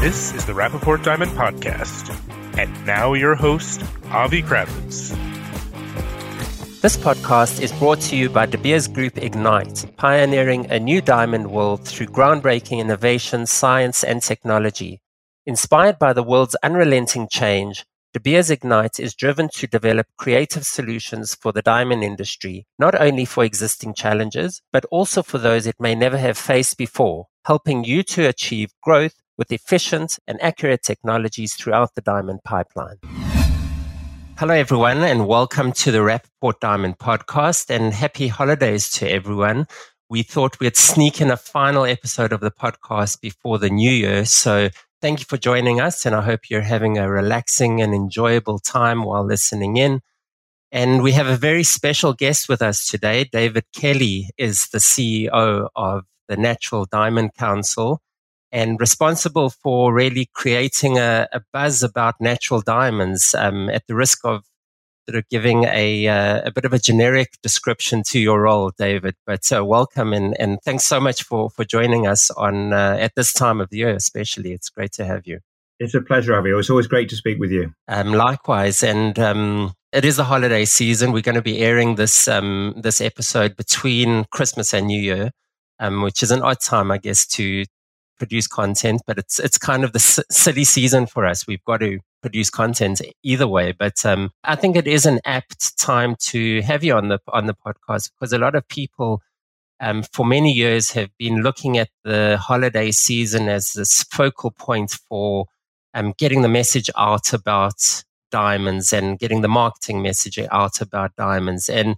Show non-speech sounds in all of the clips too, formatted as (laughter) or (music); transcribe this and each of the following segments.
This is the Rapaport Diamond Podcast. And now your host, Avi Krawitz. This podcast is brought to you by De Beers Group Ignite, pioneering a new diamond world through groundbreaking innovation, science, and technology. Inspired by the world's unrelenting change, De Beers Ignite is driven to develop creative solutions for the diamond industry, not only for existing challenges, but also for those it may never have faced before, helping you to achieve growth with efficient and accurate technologies throughout the diamond pipeline. Hello, everyone, and welcome to the Rapaport Diamond podcast and happy holidays to everyone. We thought we'd sneak in a final episode of the podcast before the new year. So thank you for joining us, and I hope you're having a relaxing and enjoyable time while listening in. And we have a very special guest with us today. David Kellie is the CEO of the Natural Diamond Council and responsible for really creating a, a buzz about natural diamonds um, at the risk of sort of giving a, uh, a bit of a generic description to your role, David. But uh, welcome and, and thanks so much for, for joining us on uh, at this time of the year, especially. It's great to have you. It's a pleasure, Avi. It's always great to speak with you. Um, likewise, and um, it is the holiday season. We're going to be airing this um, this episode between Christmas and New Year, um, which is an odd time, I guess, to produce content, but it's it's kind of the s- silly season for us. We've got to produce content either way. But um, I think it is an apt time to have you on the on the podcast because a lot of people. Um, for many years, have been looking at the holiday season as this focal point for um, getting the message out about diamonds and getting the marketing message out about diamonds. And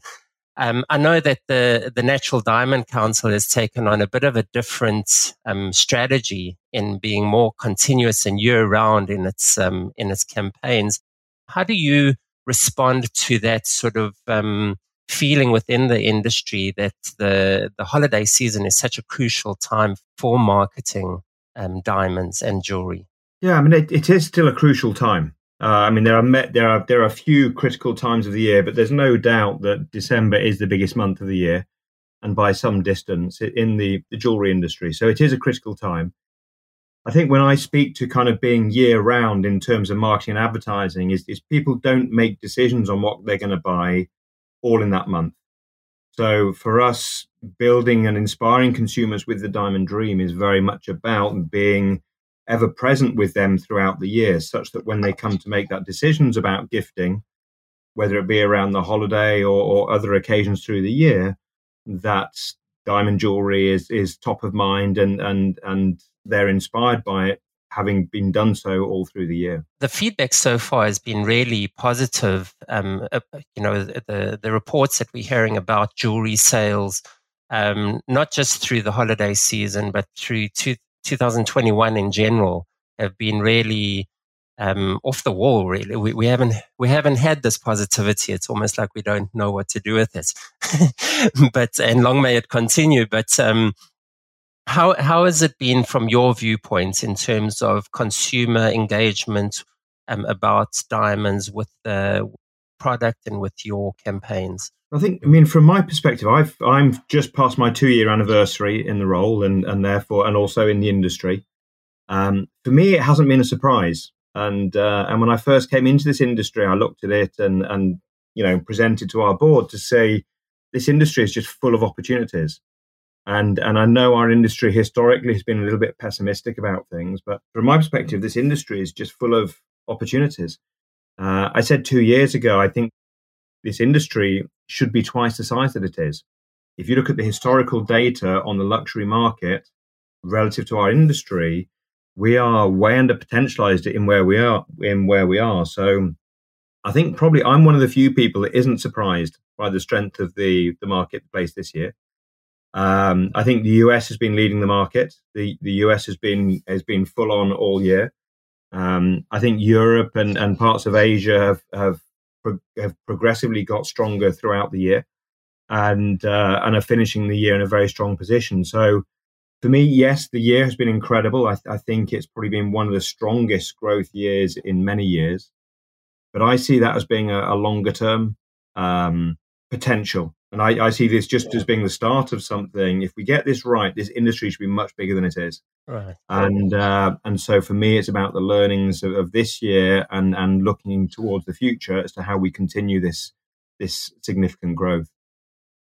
um, I know that the, the Natural Diamond Council has taken on a bit of a different um, strategy in being more continuous and year round in its um, in its campaigns. How do you respond to that sort of um, feeling within the industry that the the holiday season is such a crucial time for marketing um, diamonds and jewelry? Yeah, I mean it, it is still a crucial time. Uh, I mean, there are met, there are there are a few critical times of the year, but there's no doubt that December is the biggest month of the year, and by some distance in the, the jewelry industry. So it is a critical time. I think when I speak to kind of being year round in terms of marketing and advertising, is, is people don't make decisions on what they're going to buy all in that month. So for us, building and inspiring consumers with the diamond dream is very much about being ever present with them throughout the year, such that when they come to make that decisions about gifting, whether it be around the holiday or, or other occasions through the year, that diamond jewelry is is top of mind and and and they're inspired by it having been done so all through the year. The feedback so far has been really positive. Um, uh, you know, the the reports that we're hearing about jewelry sales, um, not just through the holiday season, but through two, 2021 in general have been really um, off the wall. Really, we, we haven't we haven't had this positivity. It's almost like we don't know what to do with it. (laughs) but and long may it continue. But um, how how has it been from your viewpoint in terms of consumer engagement um, about diamonds with the product and with your campaigns? I think, I mean, from my perspective, I've I'm just past my two year anniversary in the role, and and therefore, and also in the industry. Um, for me, it hasn't been a surprise. And uh, and when I first came into this industry, I looked at it and and you know presented to our board to say this industry is just full of opportunities. And and I know our industry historically has been a little bit pessimistic about things, but from my perspective, this industry is just full of opportunities. Uh, I said two years ago, I think this industry should be twice the size that it is. If you look at the historical data on the luxury market relative to our industry, we are way under potentialized in where we are in where we are. So I think probably I'm one of the few people that isn't surprised by the strength of the the marketplace this year. Um, I think the US has been leading the market. The the US has been has been full on all year. Um, I think Europe and, and parts of Asia have have pro- have progressively got stronger throughout the year, and uh, and are finishing the year in a very strong position. So, for me, yes, the year has been incredible. I, I think it's probably been one of the strongest growth years in many years. But I see that as being a, a longer term um, potential And I, I, see this just as being the start of something. If we get this right, this industry should be much bigger than it is. Right. And uh, and so for me, it's about the learnings of, of, this year and and looking towards the future as to how we continue this this significant growth.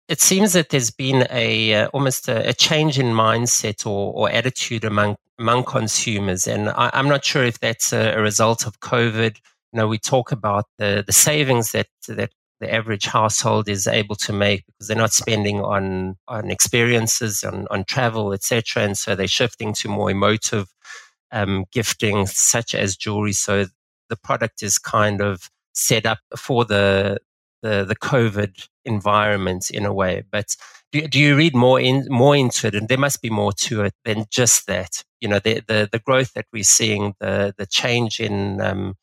It seems that there's been a uh, almost a, a, change in mindset or, or attitude among among consumers, and I, am not sure if that's a, a result of COVID you know, we talk about the, the savings that, that the average household is able to make because they're not spending on, on experiences, on, on travel, etc. And so they're shifting to more emotive um, gifting, such as jewelry. So the product is kind of set up for the, the, the COVID environment in a way. But do, you read more in more into it? And there must be more to it than just that. You know, the the, the growth that we're seeing, the the change in um,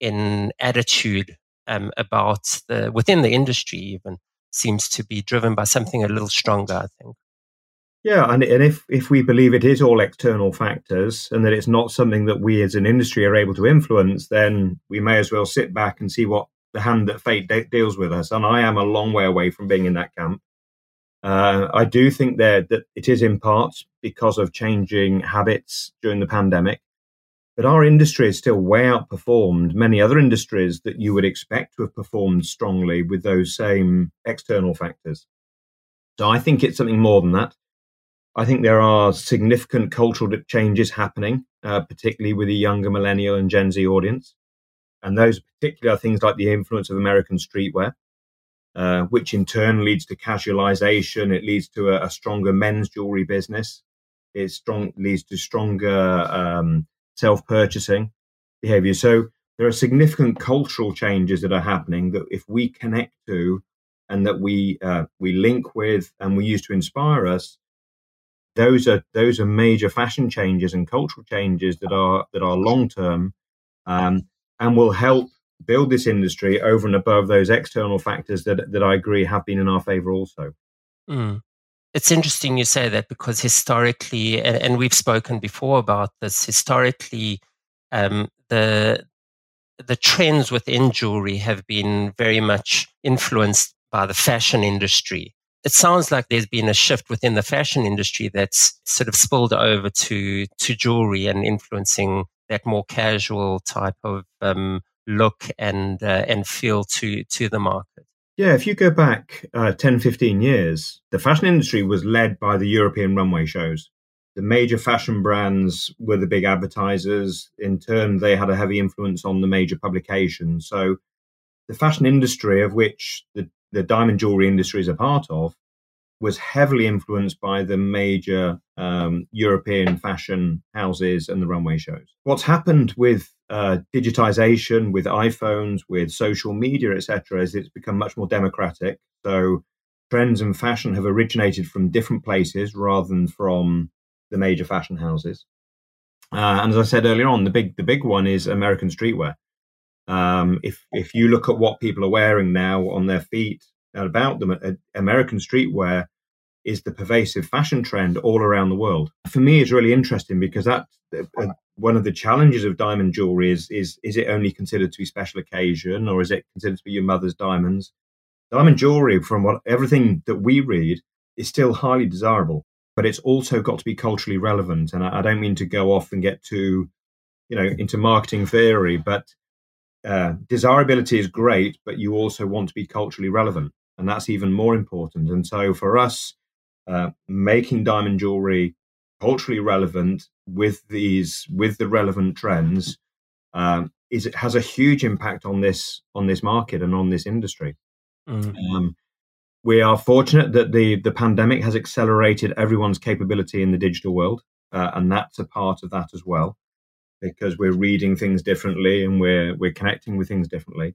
in attitude um, about the within the industry even seems to be driven by something a little stronger i think. Yeah and, and if if we believe it is all external factors and that it's not something that we as an industry are able to influence then we may as well sit back and see what the hand that fate de- deals with us. And i am a long way away from being in that camp. Uh, i do think there that it is in part because of changing habits during the pandemic but our industry has still way outperformed many other industries that you would expect to have performed strongly with those same external factors. So I think it's something more than that. I think there are significant cultural changes happening, uh, particularly with the younger millennial and Gen Z audience. And those particular things like the influence of American streetwear, uh, which in turn leads to casualization. It leads to a, a stronger men's jewelry business. It strong leads to stronger um, self purchasing behavior. So there are significant cultural changes that are happening that if we connect to and that we uh, we link with and we use to inspire us, those are those are major fashion changes and cultural changes that are that are long term um, and will help build this industry over and above those external factors that that I agree have been in our favor also. Mm it's interesting you say that because historically, and, and we've spoken before about this, historically, um, the the trends within jewelry have been very much influenced by the fashion industry. It sounds like there's been a shift within the fashion industry that's sort of spilled over to to jewelry and influencing that more casual type of um, look and uh, and feel to to the market. Yeah, if you go back uh, 10, 15 years, the fashion industry was led by the European runway shows. The major fashion brands were the big advertisers. In turn, they had a heavy influence on the major publications. So the fashion industry, of which the, the diamond jewelry industry is a part of, was heavily influenced by the major um, European fashion houses and the runway shows. What's happened with uh, digitization, with iPhones, with social media, etc., is it's become much more democratic. So trends and fashion have originated from different places rather than from the major fashion houses. Uh, and as I said earlier on, the big the big one is American streetwear. Um, if if you look at what people are wearing now on their feet and about them. American streetwear is the pervasive fashion trend all around the world. For me, it's really interesting because that uh, one of the challenges of diamond jewelry is is is it only considered to be special occasion or is it considered to be your mother's diamonds? Diamond jewelry, from what everything that we read, is still highly desirable, but it's also got to be culturally relevant. And I, I don't mean to go off and get too, you know, into marketing theory, but uh, desirability is great, but you also want to be culturally relevant and that's even more important. And so for us, uh, making diamond jewelry culturally relevant with these with the relevant trends um, is it has a huge impact on this on this market and on this industry. Mm-hmm. Um, we are fortunate that the the pandemic has accelerated everyone's capability in the digital world, uh, and that's a part of that as well, because we're reading things differently and we're we're connecting with things differently.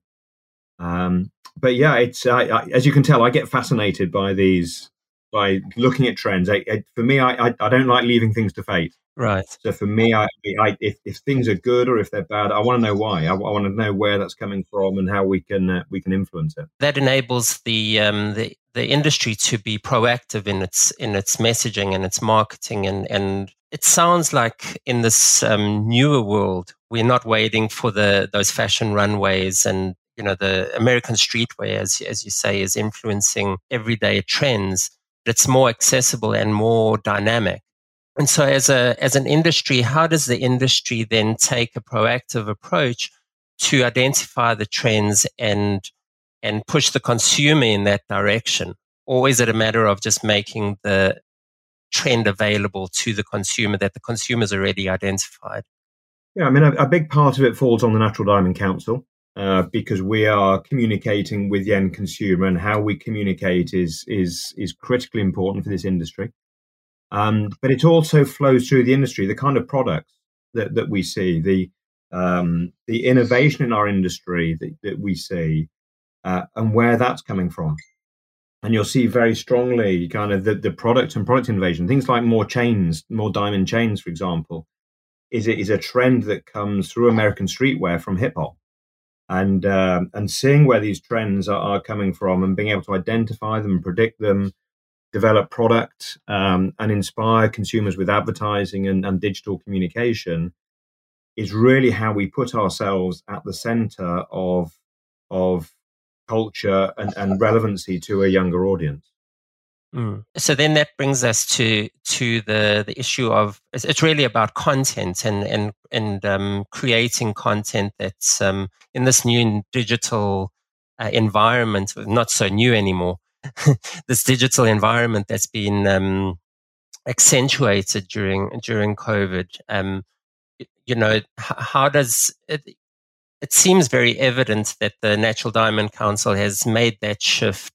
Um, but yeah, it's I, I, as you can tell, I get fascinated by these by looking at trends. I, for me, I, I don't like leaving things to fate. Right. So for me, I, I if, if things are good or if they're bad, I want to know why. I, I want to know where that's coming from and how we can uh, we can influence it. That enables the um, the the industry to be proactive in its in its messaging and its marketing and and it sounds like in this um, newer world we're not waiting for the those fashion runways and you know the American streetwear, as as you say, is influencing everyday trends. It's more accessible and more dynamic. And so, as a as an industry, how does the industry then take a proactive approach to identify the trends and and push the consumer in that direction? Or is it a matter of just making the trend available to the consumer that the consumer's already identified? Yeah, I mean, a, a big part of it falls on the Natural Diamond Council uh, because we are communicating with the end consumer, and how we communicate is is is critically important for this industry. Um, but it also flows through the industry, the kind of products that, that we see, the um, the innovation in our industry that, that we see, uh, and where that's coming from. And you'll see very strongly kind of the, the product and product innovation, things like more chains, more diamond chains, for example, is is a trend that comes through American streetwear from hip hop, and um, and seeing where these trends are, are, coming from and being able to identify them, predict them, develop product, um, and inspire consumers with advertising and, and digital communication is really how we put ourselves at the center of of culture and, and relevancy to a younger audience. Mm. So then that brings us to to the the issue of it's really about content and and and um, creating content that's um, in this new digital uh, environment, not so new anymore. (laughs) this digital environment that's been um, accentuated during during COVID. Um, you know, how does it? It seems very evident that the Natural Diamond Council has made that shift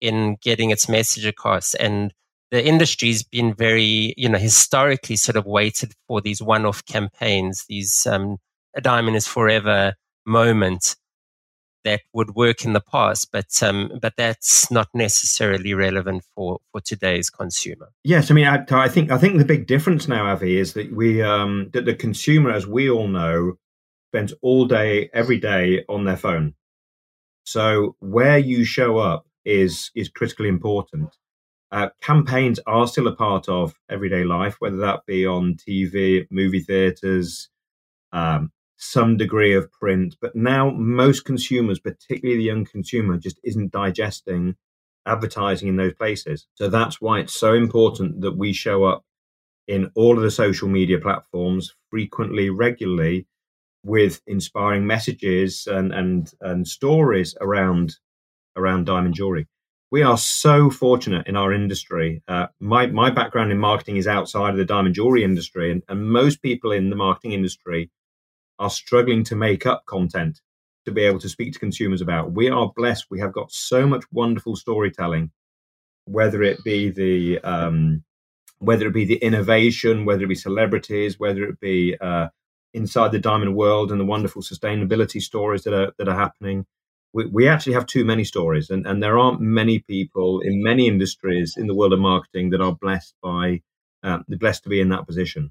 in getting its message across. And the industry's been very, you know, historically sort of waited for these one-off campaigns, these um, "a diamond is forever" moment that would work in the past, but um, but that's not necessarily relevant for for today's consumer. Yes, I mean, I, I think I think the big difference now, Avi, is that we um, that the consumer, as we all know, spends all day, every day on their phone. So where you show up is is critically important. Uh, campaigns are still a part of everyday life, whether that be on TV, movie theaters, um, some degree of print. But now most consumers, particularly the young consumer, just isn't digesting advertising in those places. So that's why it's so important that we show up in all of the social media platforms frequently, regularly, with inspiring messages and and and stories around around diamond jewelry. We are so fortunate in our industry. Uh, my my background in marketing is outside of the diamond jewelry industry, and, and most people in the marketing industry are struggling to make up content to be able to speak to consumers about. We are blessed. We have got so much wonderful storytelling, whether it be the um, whether it be the innovation, whether it be celebrities, whether it be uh, inside the diamond world and the wonderful sustainability stories that are that are happening we, we actually have too many stories, and, and there aren't many people in many industries in the world of marketing that are blessed by um, blessed to be in that position.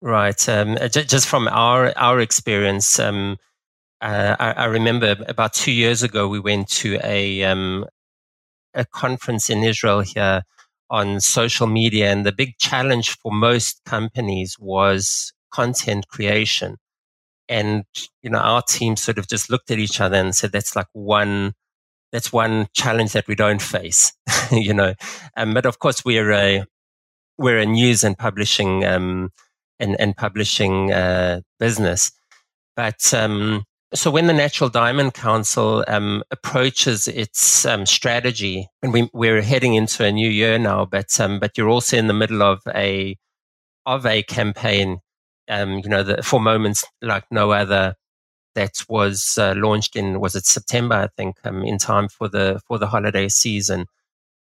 Right. Um, just from our our experience, um, uh, I, I, remember about two years ago we went to a um, a conference in Israel here on social media, and the big challenge for most companies was content creation and you know our team sort of just looked at each other and said that's like one that's one challenge that we don't face (laughs) you know. Um, but of course we're a we're a news and publishing um, and, and publishing uh, business. But um, so when the Natural Diamond Council um, approaches its um, strategy, and we, we're heading into a new year now, but um, but you're also in the middle of a of a campaign um, you know, the, for moments like no other that was uh, launched in was it September I think um, in time for the for the holiday season.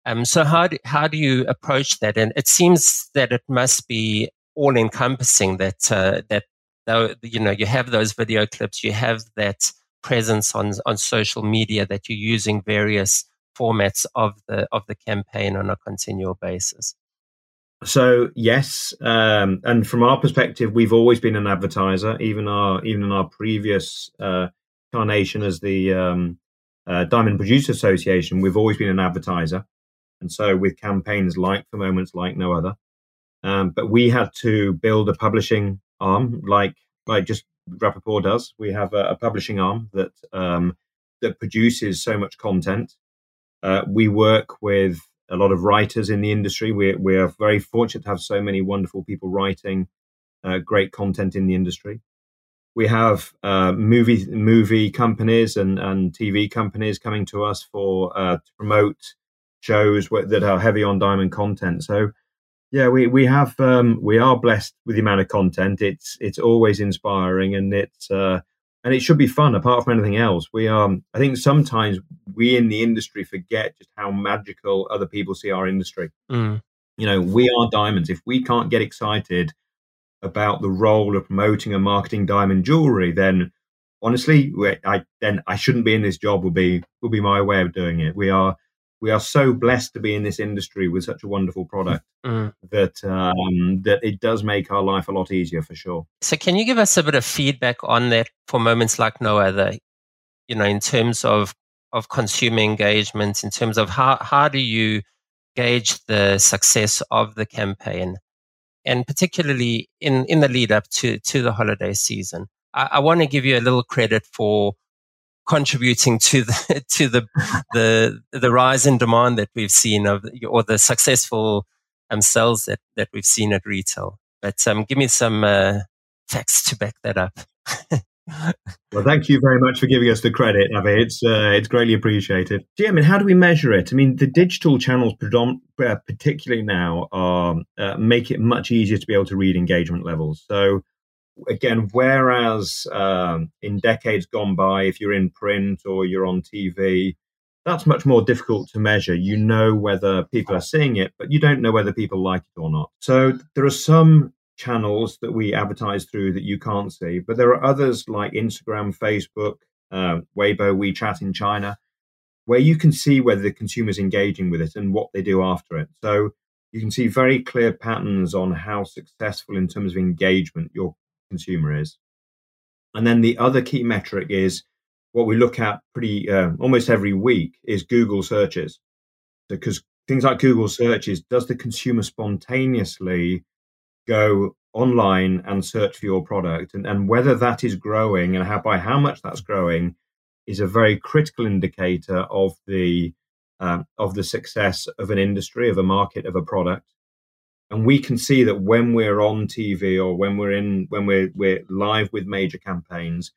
Um, so how do, how do you approach that? And it seems that it must be all encompassing. That uh, that though you know you have those video clips, you have that presence on on social media that you're using various formats of the of the campaign on a continual basis. So yes, um, and from our perspective, we've always been an advertiser. Even our even in our previous uh, incarnation as the um, uh, Diamond Producer Association, we've always been an advertiser. And so with campaigns like for moments like no other, um, but we had to build a publishing arm like like just Rapaport does. We have a, a publishing arm that um, that produces so much content. Uh, we work with a lot of writers in the industry. We, we are very fortunate to have so many wonderful people writing uh, great content in the industry. We have uh, movie movie companies and, and TV companies coming to us for uh, to promote shows that are heavy on diamond content. So yeah, we we have um, we are blessed with the amount of content. It's it's always inspiring and it's uh, and it should be fun. Apart from anything else, we um I think sometimes we in the industry forget just how magical other people see our industry. Mm. You know, we are diamonds. If we can't get excited about the role of promoting and marketing diamond jewelry, then honestly, I then I shouldn't be in this job. Will be will be my way of doing it. We are we are so blessed to be in this industry with such a wonderful product mm. that um, that it does make our life a lot easier for sure. So, can you give us a bit of feedback on that for moments like no other? You know, in terms of of consumer engagement, in terms of how how do you gauge the success of the campaign, and particularly in in the lead up to to the holiday season. I, I want to give you a little credit for contributing to the (laughs) to the the the rise in demand that we've seen of or the successful um, sales that that we've seen at retail. But um, give me some uh, facts to back that up. (laughs) well, thank you very much for giving us the credit, Avi. It's uh, it's greatly appreciated. Yeah, I mean, how do we measure it? I mean, the digital channels, predom- uh, particularly now, are uh, make it much easier to be able to read engagement levels. So again, whereas um, in decades gone by, if you're in print or you're on TV, that's much more difficult to measure. You know whether people are seeing it, but you don't know whether people like it or not. So there are some channels that we advertise through that you can't see, but there are others like Instagram, Facebook, uh, Weibo, WeChat in China, where you can see whether the consumer's engaging with it and what they do after it. So you can see very clear patterns on how successful in terms of engagement your consumer is. And then the other key metric is what we look at pretty uh, almost every week is Google searches. Because things like Google searches, does the consumer spontaneously go online and search for your product? And, and whether that is growing and how by how much that's growing is a very critical indicator of the uh, of the success of an industry, of a market, of a product and we can see that when we're on TV or when we're in when we're we're live with major campaigns,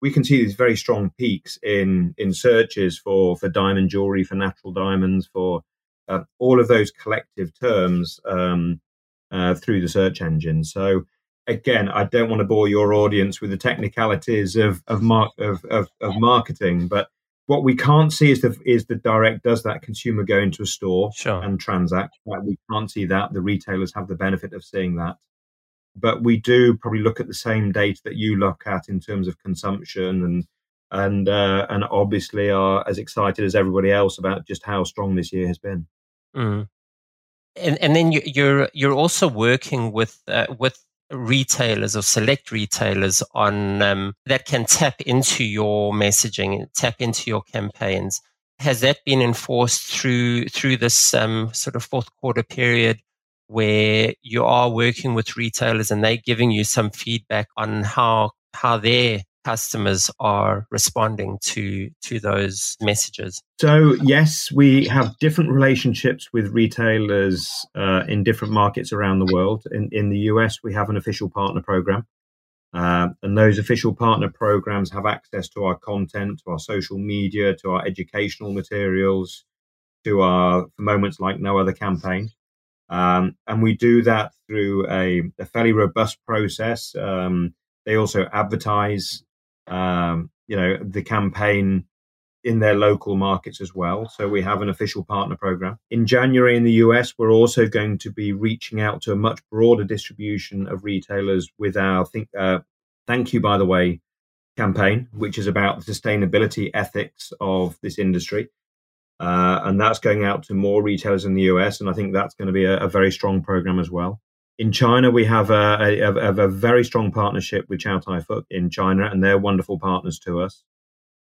we can see these very strong peaks in in searches for for diamond jewelry, for natural diamonds, for uh, all of those collective terms um, uh, through the search engine. So again, I don't want to bore your audience with the technicalities of of, mar- of, of, of marketing, but what we can't see is the is the direct does that consumer go into a store sure. and transact. We can't see that. The retailers have the benefit of seeing that. But we do probably look at the same data that you look at in terms of consumption and and uh, and obviously are as excited as everybody else about just how strong this year has been. Mm. And and then you, you're you're also working with uh, with retailers or select retailers on um, that can tap into your messaging, tap into your campaigns. Has that been enforced through through this um, sort of fourth quarter period where you are working with retailers and they're giving you some feedback on how how their customers are responding to to those messages? So yes we have different relationships with retailers uh, in different markets around the world. In, in the us we have an official partner program uh, and those official partner programs have access to our content to our social media to our educational materials to our for moments like no other campaign. Um, and we do that through a, a fairly robust process. Um, they also advertise um, you know, the campaign in their local markets as well. So we have an official partner program. In January in the US, we're also going to be reaching out to a much broader distribution of retailers with our think uh, thank you by the way campaign, which is about the sustainability ethics of this industry. Uh, and that's going out to more retailers in the US. And I think that's going to be a, a very strong program as well in China, we have a, a, a, very strong partnership with Chow Tai Fook in China, and they're wonderful partners to us.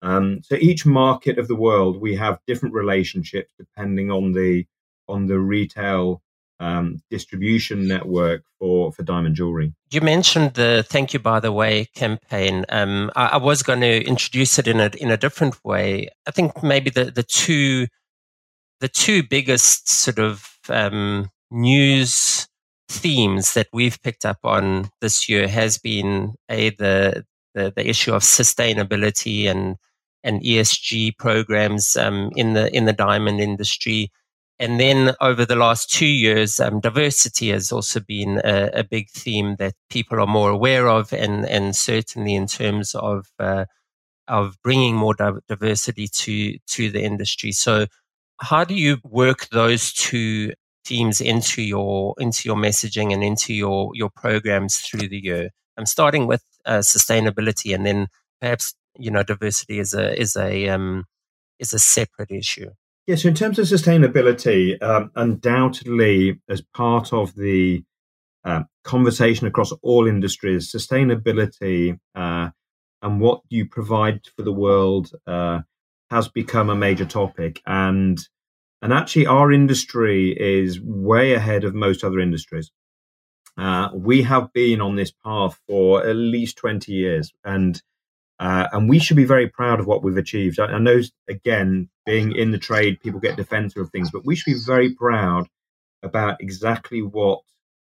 Um, so each market of the world, we have different relationships depending on the on the retail um, distribution network for, for diamond jewelry. You mentioned the "Thank You by the Way" campaign. Um, I, I, was going to introduce it in a in a different way. I think maybe the the two the two biggest sort of um, news themes that we've picked up on this year has been a the the, the issue of sustainability and and ESG programs um, in the in the diamond industry. And then over the last two years, um, diversity has also been a, a, big theme that people are more aware of, and and certainly in terms of uh, of bringing more diversity to to the industry. So, how do you work those two themes into your into your messaging and into your your programs through the year? I'm starting with uh, sustainability, and then perhaps you know diversity is a is a um, is a separate issue. Yeah, so in terms of sustainability, um, undoubtedly, as part of the uh, conversation across all industries, sustainability uh, and what you provide for the world uh, has become a major topic. And and actually, our industry is way ahead of most other industries. Uh, we have been on this path for at least 20 years. And uh, and we should be very proud of what we've achieved. I, I, know, again, being in the trade, people get defensive of things, but we should be very proud about exactly what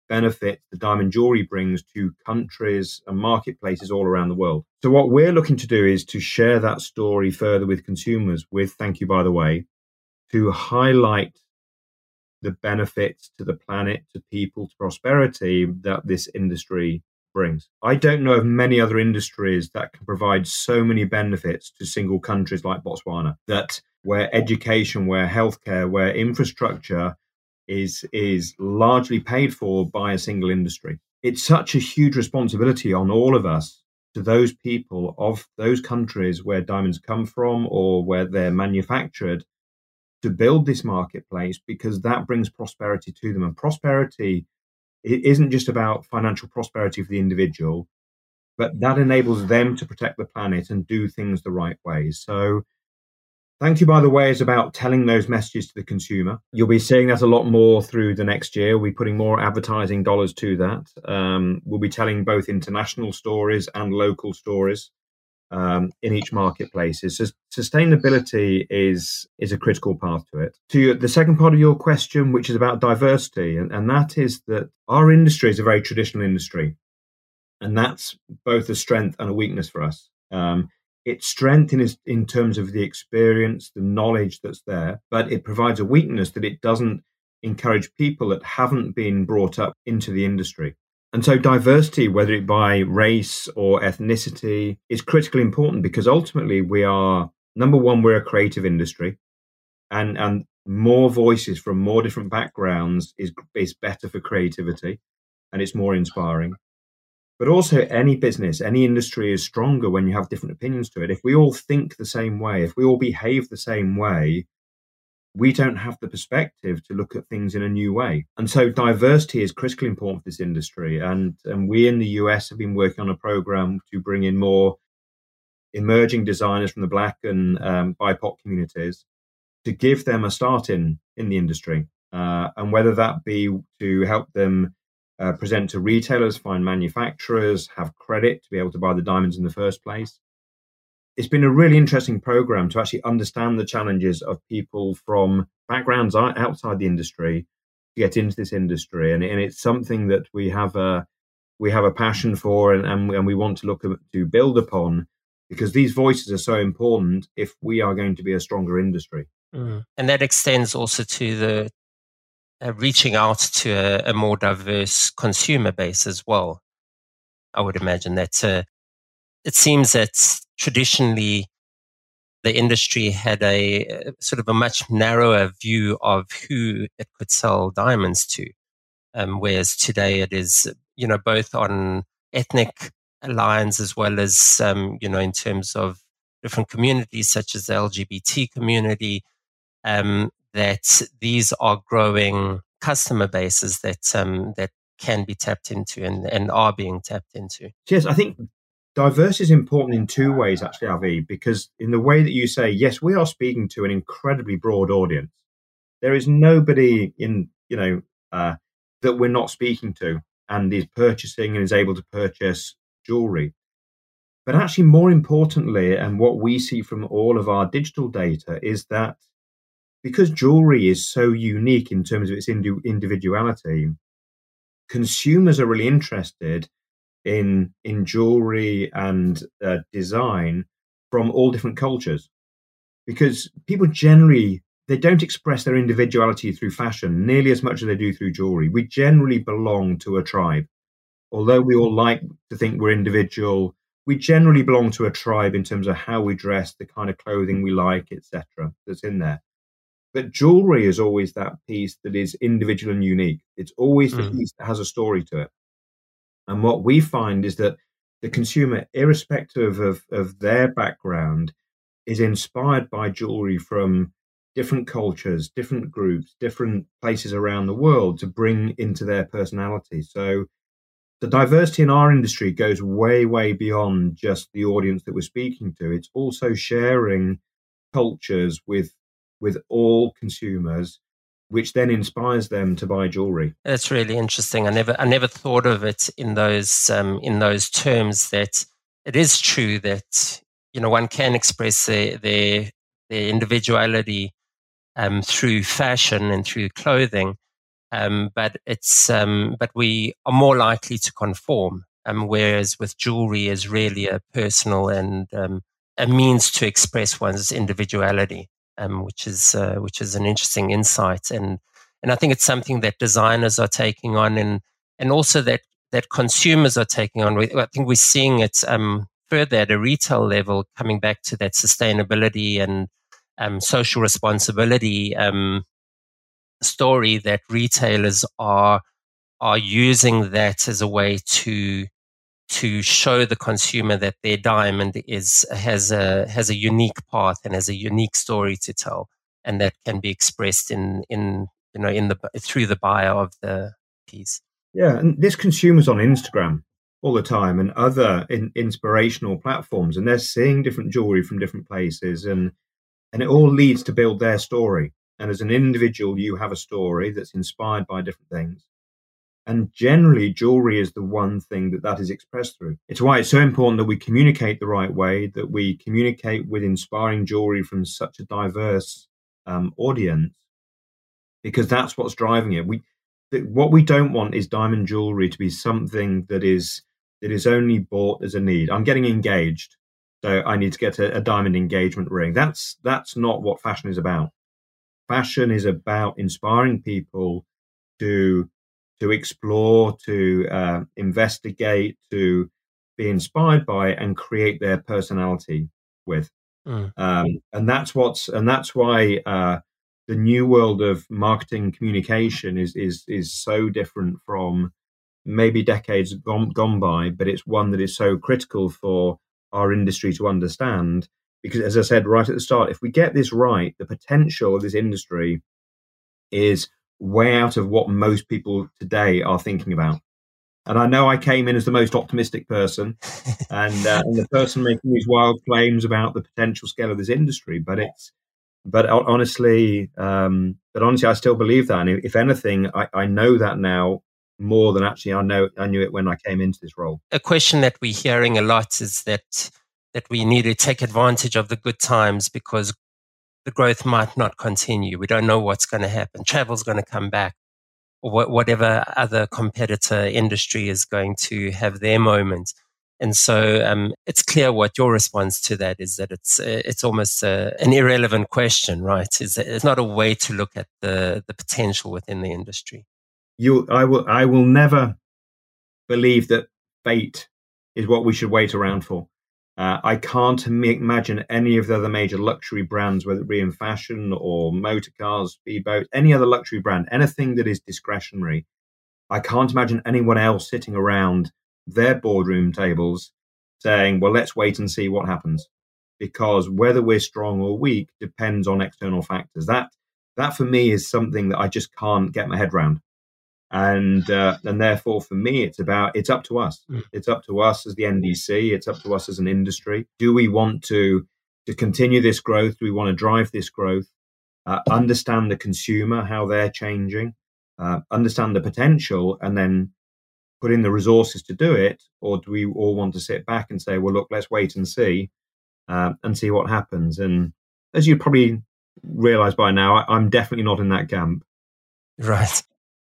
benefit the diamond jewelry brings to countries and marketplaces all around the world. So, what we're looking to do is to share that story further with consumers with Thank You, by the way, to highlight the benefits to the planet, to people, to prosperity that this industry brings. I don't know of many other industries that can provide so many benefits to single countries like Botswana that where education, where healthcare, where infrastructure is is largely paid for by a single industry. It's such a huge responsibility on all of us to those people of those countries where diamonds come from or where they're manufactured to build this marketplace because that brings prosperity to them and prosperity it isn't just about financial prosperity for the individual, but that enables them to protect the planet and do things the right way. So, thank you, by the way, is about telling those messages to the consumer. You'll be seeing that a lot more through the next year. We'll be putting more advertising dollars to that. Um, we'll be telling both international stories and local stories. Um, in each marketplace. So sustainability is is a critical part to it. To the second part of your question, which is about diversity, and, and that is that our industry is a very traditional industry, and that's both a strength and a weakness for us. Um, its strength in, in terms of the experience, the knowledge that's there, but it provides a weakness that it doesn't encourage people that haven't been brought up into the industry. And so, diversity, whether it by race or ethnicity, is critically important because ultimately we are number one, we're a creative industry, and and more voices from more different backgrounds is is better for creativity, and it's more inspiring. But also, any business, any industry is stronger when you have different opinions to it. If we all think the same way, if we all behave the same way, we don't have the perspective to look at things in a new way. And so diversity is critically important for this industry. And, and we in the US have been working on a program to bring in more emerging designers from the Black and um, BIPOC communities to give them a start in, in the industry. Uh, and whether that be to help them uh, present to retailers, find manufacturers, have credit to be able to buy the diamonds in the first place, it's been a really interesting program to actually understand the challenges of people from backgrounds outside the industry to get into this industry, and, and it's something that we have a we have a passion for, and, and, and we want to look at, to build upon because these voices are so important if we are going to be a stronger industry. Mm. And that extends also to the uh, reaching out to a, a, more diverse consumer base as well. I would imagine that's uh, it seems that traditionally the industry had a, a, sort of a much narrower view of who it could sell diamonds to. Um, whereas today it is, you know, both on ethnic lines as well as, um, you know, in terms of different communities such as the LGBT community, um, that these are growing customer bases that um, that can be tapped into and, and are being tapped into. Yes, I think Diversity is important in two ways, actually, Avi, because in the way that you say, yes, we are speaking to an incredibly broad audience. There is nobody in, you know, uh, that we're not speaking to and is purchasing and is able to purchase jewelry. But actually, more importantly, and what we see from all of our digital data is that because jewelry is so unique in terms of its individuality, consumers are really interested in in jewelry and uh, design from all different cultures because people generally they don't express their individuality through fashion nearly as much as they do through jewelry we generally belong to a tribe although we all like to think we're individual we generally belong to a tribe in terms of how we dress, the kind of clothing we like, etc. That's in there. But jewelry is always that piece that is individual and unique. It's always the mm. piece that has a story to it. And what we find is that the consumer, irrespective of, of their background, is inspired by jewelry from different cultures, different groups, different places around the world to bring into their personality. So the diversity in our industry goes way, way beyond just the audience that we're speaking to. It's also sharing cultures with with all consumers, which then inspires them to buy jewelry. That's really interesting. I never I never thought of it in those um, in those terms. That it is true that you know one can express their their, their individuality um, through fashion and through clothing um, but it's um, but we are more likely to conform. Um, whereas with jewelry is really a personal and um, a means to express one's individuality, um, which is uh, which is an interesting insight, and and I think it's something that designers are taking on, and and also that that consumers are taking on. I think we're seeing it um, further at a retail level, coming back to that sustainability and social responsibility um, story that retailers are are using that as a way to to show the consumer that their diamond is has a has a unique path and has a unique story to tell, and that can be expressed in in you know in the through the buyer of the piece. Yeah, and this consumers on Instagram all the time and other in, inspirational platforms, and they're seeing different jewelry from different places, and and it all leads to build their story. And as an individual, you have a story that's inspired by different things. And generally, jewelry is the one thing that that is expressed through. It's why it's so important that we communicate the right way, that we communicate with inspiring jewelry from such a diverse um, audience, because that's what's driving it. We, th- what we don't want is diamond jewelry to be something that is that is only bought as a need. I'm getting engaged, so I need to get a, a diamond engagement ring. That's that's not what fashion is about fashion is about inspiring people to to explore, to uh, investigate, to be inspired by, and create their personality with. Mm. Um, and that's what's and that's why uh, the new world of marketing communication is is is so different from maybe decades gone, gone by, but it's one that is so critical for our industry to understand because as I said right at the start, if we get this right, the potential of this industry is way out of what most people today are thinking about. And I know I came in as the most optimistic person (laughs) and, uh, and the person making these wild claims about the potential scale of this industry, but it's, but honestly, um, but honestly, I still believe that. And if anything, I, I know that now more than actually I know I knew it when I came into this role. A question that we're hearing a lot is that that we need to take advantage of the good times because the growth might not continue. We don't know what's going to happen. Travel's going to come back, or whatever other competitor industry is going to have their moment. And so um, it's clear what your response to that is that it's uh, it's almost a, an irrelevant question, right? Is it's not a way to look at the the potential within the industry. You, I will, I will never believe that fate is what we should wait around for. Uh, I can't imagine any of the other major luxury brands, whether it be in fashion or motor cars, speedboats, any other luxury brand, anything that is discretionary. I can't imagine anyone else sitting around their boardroom tables saying, well, let's wait and see what happens. Because whether we're strong or weak depends on external factors. That, that for me is something that I just can't get my head around and uh, and therefore for me it's about it's up to us mm. it's up to us as the ndc it's up to us as an industry do we want to to continue this growth do we want to drive this growth uh, understand the consumer how they're changing uh, understand the potential, and then put in the resources to do it, or do we all want to sit back and say, well, look, let's wait and see, uh, and see what happens? And as you probably realize by now, I, am definitely not in that camp. Right.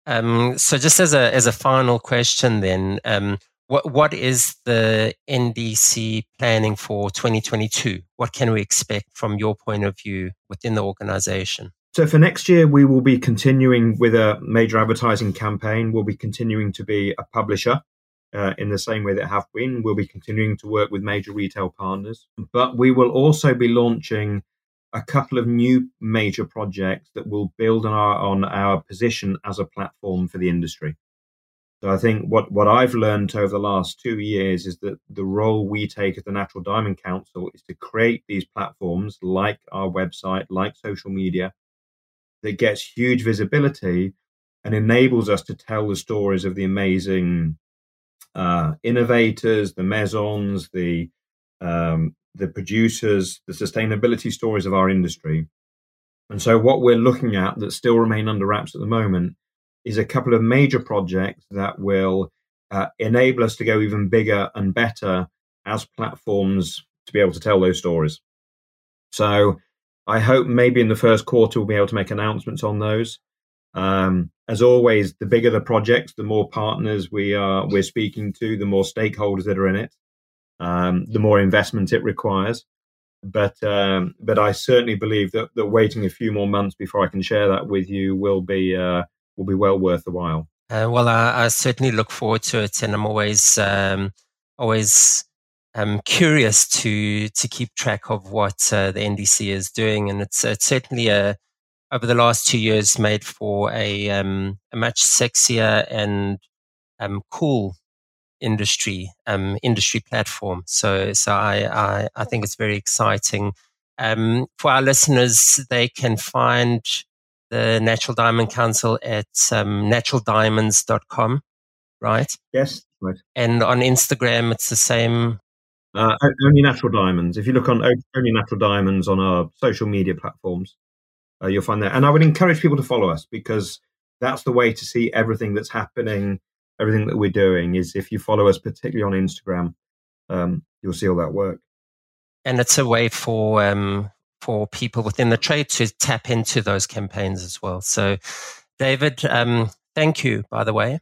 Um, so, just as a as a final question, then, um, what what is the NDC planning for 2022? What can we expect from your point of view within the organization? So for next year, we will be continuing with a major advertising campaign. We'll be continuing to be a publisher uh, in the same way that have been. We'll be continuing to work with major retail partners, but we will also be launching a couple of new major projects that will build on our on our position as a platform for the industry. So I think what, what I've learned over the last two years is that the role we take as the Natural Diamond Council is to create these platforms like our website, like social media, that gets huge visibility and enables us to tell the stories of the amazing uh, innovators, the maisons, the um, the producers, the sustainability stories of our industry. And so, what we're looking at that still remain under wraps at the moment is a couple of major projects that will uh, enable us to go even bigger and better as platforms to be able to tell those stories. So I hope maybe in the first quarter we'll be able to make announcements on those. Um, as always, the bigger the projects, the more partners we are we're speaking to, the more stakeholders that are in it, um, the more investment it requires. But um, but I certainly believe that, that waiting a few more months before I can share that with you will be uh, will be well worth the while. Uh, well, I, I, certainly look forward to it, and I'm always um, always um, curious to to keep track of what uh, the NDC is doing, and it's, it's certainly a over the last two years made for a um, a much sexier and um, cool industry um, industry platform. So so I, I, I think it's very exciting. Um, for our listeners, they can find the Natural Diamond Council at um, naturaldiamonds.com, right? Yes, right. And on Instagram, it's the same. Uh, only Natural Diamonds. If you look on Only Natural Diamonds on our social media platforms, uh, you'll find that. And I would encourage people to follow us because that's the way to see everything that's happening, everything that we're doing. Is if you follow us, particularly on Instagram, um, you'll see all that work. And it's a way for um, for people within the trade to tap into those campaigns as well. So, David, um, thank you, by the way,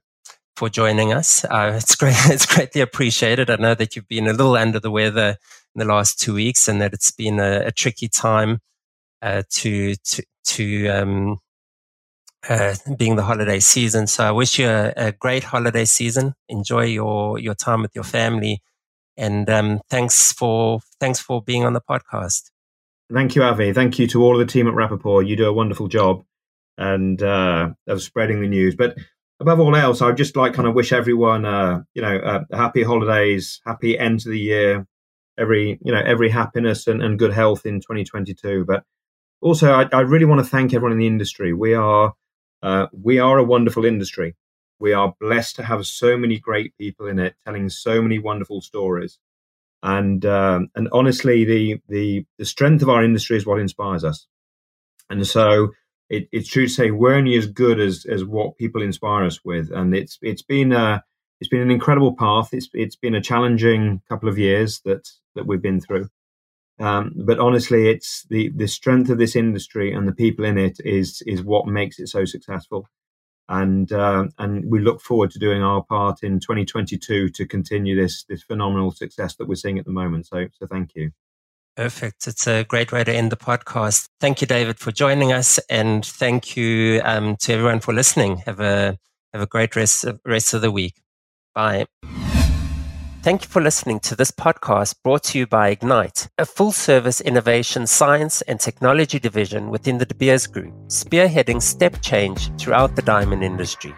for joining us. Uh, it's (laughs) great. It's greatly appreciated. I know that you've been a little under the weather in the last two weeks, and that it's been a, a tricky time uh, to to to um, uh, being the holiday season. So I wish you a, a, great holiday season. Enjoy your your time with your family, and um, thanks for thanks for being on the podcast. Thank you, Avi. Thank you to all of the team at Rapaport. You do a wonderful job and uh, of spreading the news. But above all else, I'd just like kind of wish everyone, uh, you know, uh, happy holidays, happy end to the year, every you know every happiness and, and good health in 2022. But also, I, I, really want to thank everyone in the industry. We are uh, we are a wonderful industry. We are blessed to have so many great people in it, telling so many wonderful stories and um, and honestly, the the the strength of our industry is what inspires us. And so it, it's true to say we're only as good as as what people inspire us with. And it's it's been a it's been an incredible path. It's it's been a challenging couple of years that that we've been through. Um, but honestly, it's the the strength of this industry and the people in it is is what makes it so successful and uh, and we look forward to doing our part in 2022 to continue this this phenomenal success that we're seeing at the moment. So so thank you. Perfect. It's a great way to end the podcast. Thank you, David, for joining us, and thank you um, to everyone for listening. Have a have a great rest of, rest of the week. Bye. Thank you for listening to this podcast brought to you by Ignite, a full service innovation, science, and technology division within the De Beers Group, spearheading step change throughout the diamond industry.